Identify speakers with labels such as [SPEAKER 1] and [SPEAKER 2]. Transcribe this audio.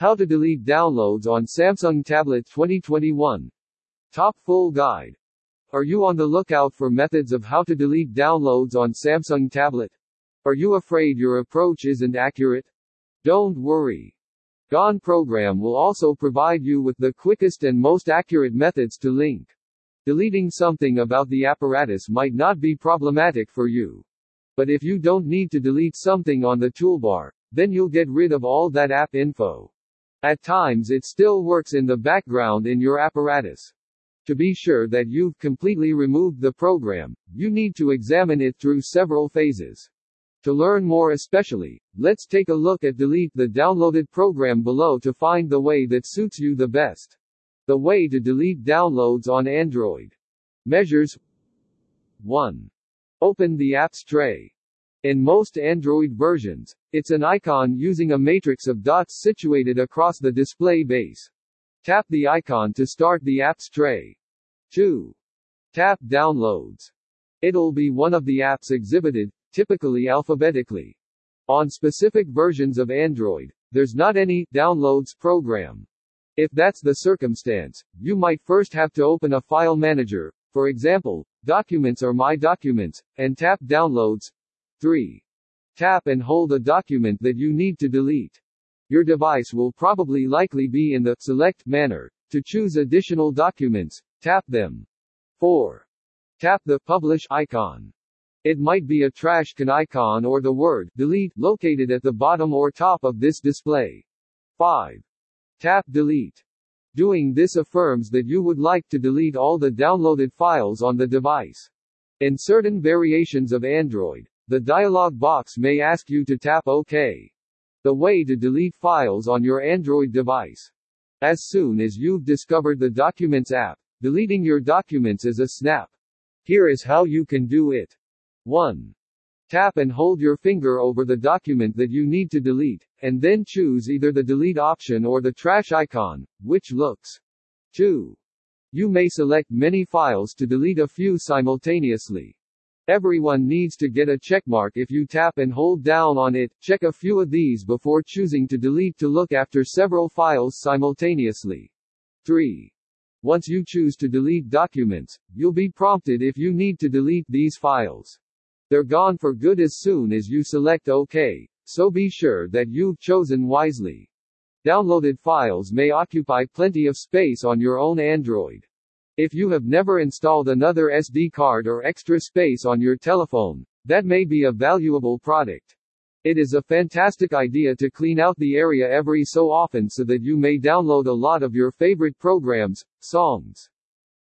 [SPEAKER 1] How to delete downloads on Samsung Tablet 2021. Top full guide. Are you on the lookout for methods of how to delete downloads on Samsung Tablet? Are you afraid your approach isn't accurate? Don't worry. Gone program will also provide you with the quickest and most accurate methods to link. Deleting something about the apparatus might not be problematic for you. But if you don't need to delete something on the toolbar, then you'll get rid of all that app info. At times it still works in the background in your apparatus. To be sure that you've completely removed the program, you need to examine it through several phases. To learn more especially, let's take a look at delete the downloaded program below to find the way that suits you the best. The way to delete downloads on Android. Measures 1. Open the apps tray. In most Android versions, it's an icon using a matrix of dots situated across the display base. Tap the icon to start the apps tray. 2. Tap Downloads. It'll be one of the apps exhibited, typically alphabetically. On specific versions of Android, there's not any downloads program. If that's the circumstance, you might first have to open a file manager, for example, Documents or My Documents, and tap Downloads. 3. Tap and hold a document that you need to delete. Your device will probably likely be in the select manner. To choose additional documents, tap them. 4. Tap the Publish icon. It might be a trash can icon or the word delete located at the bottom or top of this display. 5. Tap Delete. Doing this affirms that you would like to delete all the downloaded files on the device. In certain variations of Android, the dialog box may ask you to tap OK. The way to delete files on your Android device. As soon as you've discovered the Documents app, deleting your documents is a snap. Here is how you can do it. 1. Tap and hold your finger over the document that you need to delete, and then choose either the delete option or the trash icon, which looks. 2. You may select many files to delete a few simultaneously. Everyone needs to get a checkmark if you tap and hold down on it. Check a few of these before choosing to delete to look after several files simultaneously. 3. Once you choose to delete documents, you'll be prompted if you need to delete these files. They're gone for good as soon as you select OK, so be sure that you've chosen wisely. Downloaded files may occupy plenty of space on your own Android. If you have never installed another SD card or extra space on your telephone, that may be a valuable product. It is a fantastic idea to clean out the area every so often so that you may download a lot of your favorite programs, songs,